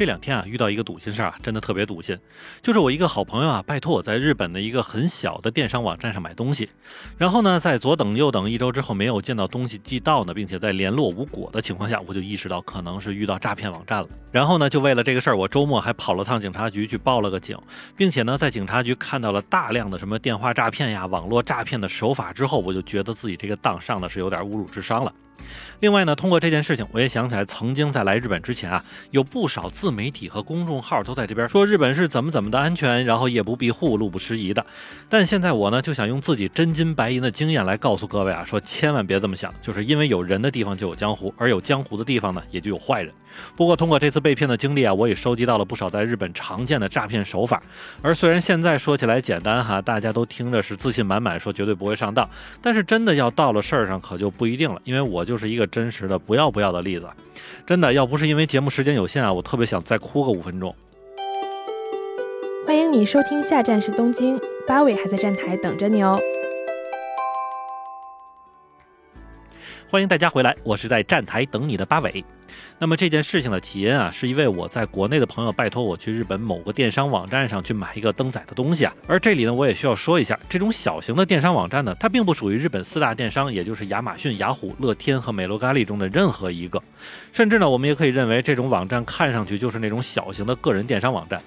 这两天啊，遇到一个堵心事儿啊，真的特别堵心。就是我一个好朋友啊，拜托我在日本的一个很小的电商网站上买东西，然后呢，在左等右等一周之后没有见到东西寄到呢，并且在联络无果的情况下，我就意识到可能是遇到诈骗网站了。然后呢，就为了这个事儿，我周末还跑了趟警察局去报了个警，并且呢，在警察局看到了大量的什么电话诈骗呀、网络诈骗的手法之后，我就觉得自己这个当上的是有点侮辱智商了。另外呢，通过这件事情，我也想起来，曾经在来日本之前啊，有不少自媒体和公众号都在这边说日本是怎么怎么的安全，然后夜不闭户、路不拾遗的。但现在我呢，就想用自己真金白银的经验来告诉各位啊，说千万别这么想，就是因为有人的地方就有江湖，而有江湖的地方呢，也就有坏人。不过通过这次被骗的经历啊，我也收集到了不少在日本常见的诈骗手法。而虽然现在说起来简单哈，大家都听着是自信满满，说绝对不会上当，但是真的要到了事儿上，可就不一定了。因为我就是一个真实的不要不要的例子。真的要不是因为节目时间有限啊，我特别想再哭个五分钟。欢迎你收听，下站是东京，八尾还在站台等着你哦。欢迎大家回来，我是在站台等你的八尾。那么这件事情的起因啊，是因为我在国内的朋友拜托我去日本某个电商网站上去买一个登载的东西啊。而这里呢，我也需要说一下，这种小型的电商网站呢，它并不属于日本四大电商，也就是亚马逊、雅虎、乐天和美罗咖喱中的任何一个。甚至呢，我们也可以认为这种网站看上去就是那种小型的个人电商网站。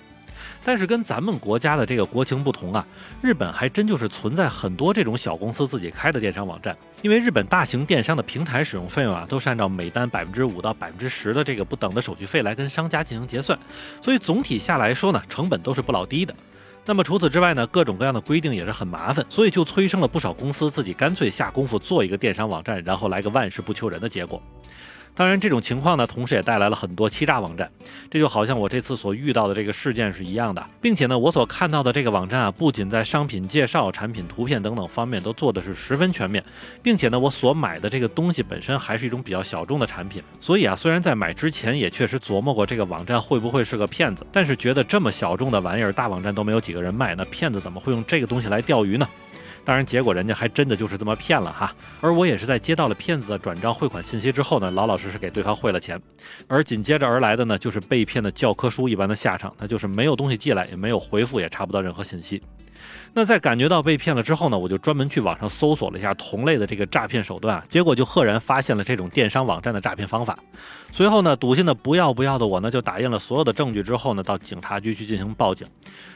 但是跟咱们国家的这个国情不同啊，日本还真就是存在很多这种小公司自己开的电商网站。因为日本大型电商的平台使用费用啊，都是按照每单百分之五到百分之十的这个不等的手续费来跟商家进行结算，所以总体下来说呢，成本都是不老低的。那么除此之外呢，各种各样的规定也是很麻烦，所以就催生了不少公司自己干脆下功夫做一个电商网站，然后来个万事不求人的结果。当然，这种情况呢，同时也带来了很多欺诈网站。这就好像我这次所遇到的这个事件是一样的，并且呢，我所看到的这个网站啊，不仅在商品介绍、产品图片等等方面都做的是十分全面，并且呢，我所买的这个东西本身还是一种比较小众的产品。所以啊，虽然在买之前也确实琢磨过这个网站会不会是个骗子，但是觉得这么小众的玩意儿，大网站都没有几个人卖，那骗子怎么会用这个东西来钓鱼呢？当然，结果人家还真的就是这么骗了哈。而我也是在接到了骗子的转账汇款信息之后呢，老老实实给对方汇了钱。而紧接着而来的呢，就是被骗的教科书一般的下场，那就是没有东西寄来，也没有回复，也查不到任何信息。那在感觉到被骗了之后呢，我就专门去网上搜索了一下同类的这个诈骗手段，结果就赫然发现了这种电商网站的诈骗方法。随后呢，笃信的不要不要的我呢，就打印了所有的证据之后呢，到警察局去进行报警。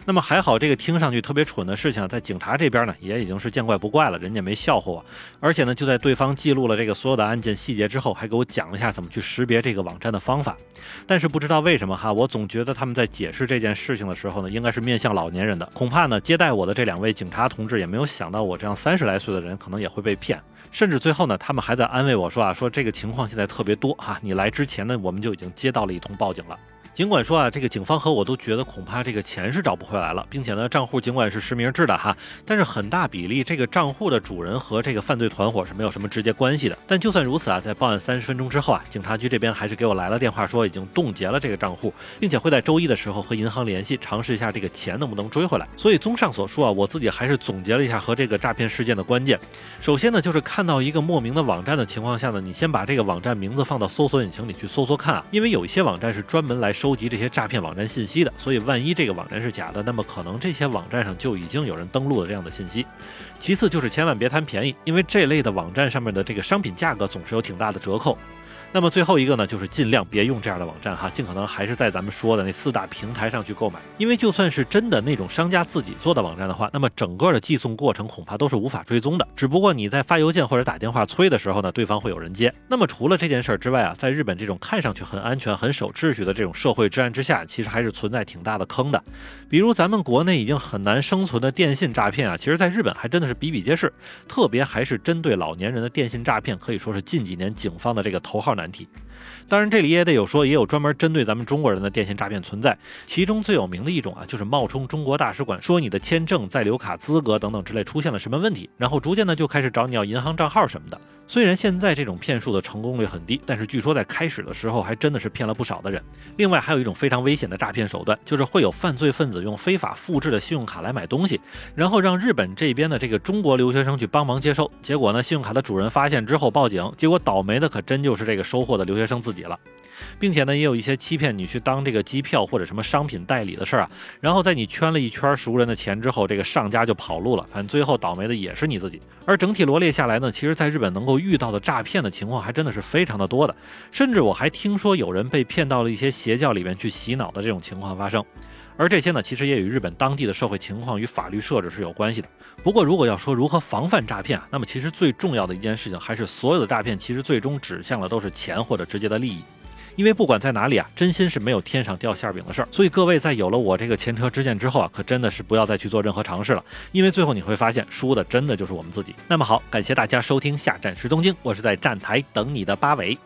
那么还好，这个听上去特别蠢的事情，在警察这边呢，也已经是见怪不怪了，人家没笑话我。而且呢，就在对方记录了这个所有的案件细节之后，还给我讲了一下怎么去识别这个网站的方法。但是不知道为什么哈，我总觉得他们在解释这件事情的时候呢，应该是面向老年人的，恐怕呢，接待我的这。两位警察同志也没有想到，我这样三十来岁的人可能也会被骗，甚至最后呢，他们还在安慰我说啊，说这个情况现在特别多哈，你来之前呢，我们就已经接到了一通报警了。尽管说啊，这个警方和我都觉得恐怕这个钱是找不回来了，并且呢，账户尽管是实名制的哈，但是很大比例这个账户的主人和这个犯罪团伙是没有什么直接关系的。但就算如此啊，在报案三十分钟之后啊，警察局这边还是给我来了电话，说已经冻结了这个账户，并且会在周一的时候和银行联系，尝试一下这个钱能不能追回来。所以综上所述啊，我自己还是总结了一下和这个诈骗事件的关键。首先呢，就是看到一个莫名的网站的情况下呢，你先把这个网站名字放到搜索引擎里去搜搜看啊，因为有一些网站是专门来收收集这些诈骗网站信息的，所以万一这个网站是假的，那么可能这些网站上就已经有人登录了这样的信息。其次就是千万别贪便宜，因为这类的网站上面的这个商品价格总是有挺大的折扣。那么最后一个呢，就是尽量别用这样的网站哈，尽可能还是在咱们说的那四大平台上去购买，因为就算是真的那种商家自己做的网站的话，那么整个的寄送过程恐怕都是无法追踪的。只不过你在发邮件或者打电话催的时候呢，对方会有人接。那么除了这件事儿之外啊，在日本这种看上去很安全、很守秩序的这种社会治安之下，其实还是存在挺大的坑的。比如咱们国内已经很难生存的电信诈骗啊，其实在日本还真的是比比皆是，特别还是针对老年人的电信诈骗，可以说是近几年警方的这个头号难题。当然，这里也得有说，也有专门针对咱们中国人的电信诈骗存在。其中最有名的一种啊，就是冒充中国大使馆，说你的签证、在留卡资格等等之类出现了什么问题，然后逐渐呢就开始找你要银行账号什么的。虽然现在这种骗术的成功率很低，但是据说在开始的时候还真的是骗了不少的人。另外还有一种非常危险的诈骗手段，就是会有犯罪分子用非法复制的信用卡来买东西，然后让日本这边的这个中国留学生去帮忙接收。结果呢，信用卡的主人发现之后报警，结果倒霉的可真就是这个收货的留学生自己了。并且呢，也有一些欺骗你去当这个机票或者什么商品代理的事儿啊，然后在你圈了一圈熟人的钱之后，这个上家就跑路了，反正最后倒霉的也是你自己。而整体罗列下来呢，其实在日本能够遇到的诈骗的情况还真的是非常的多的，甚至我还听说有人被骗到了一些邪教到里面去洗脑的这种情况发生。而这些呢，其实也与日本当地的社会情况与法律设置是有关系的。不过，如果要说如何防范诈骗啊，那么其实最重要的一件事情还是所有的诈骗其实最终指向的都是钱或者直接的利益。因为不管在哪里啊，真心是没有天上掉馅饼的事儿。所以各位在有了我这个前车之鉴之后啊，可真的是不要再去做任何尝试了。因为最后你会发现，输的真的就是我们自己。那么好，感谢大家收听下站是东京，我是在站台等你的八尾。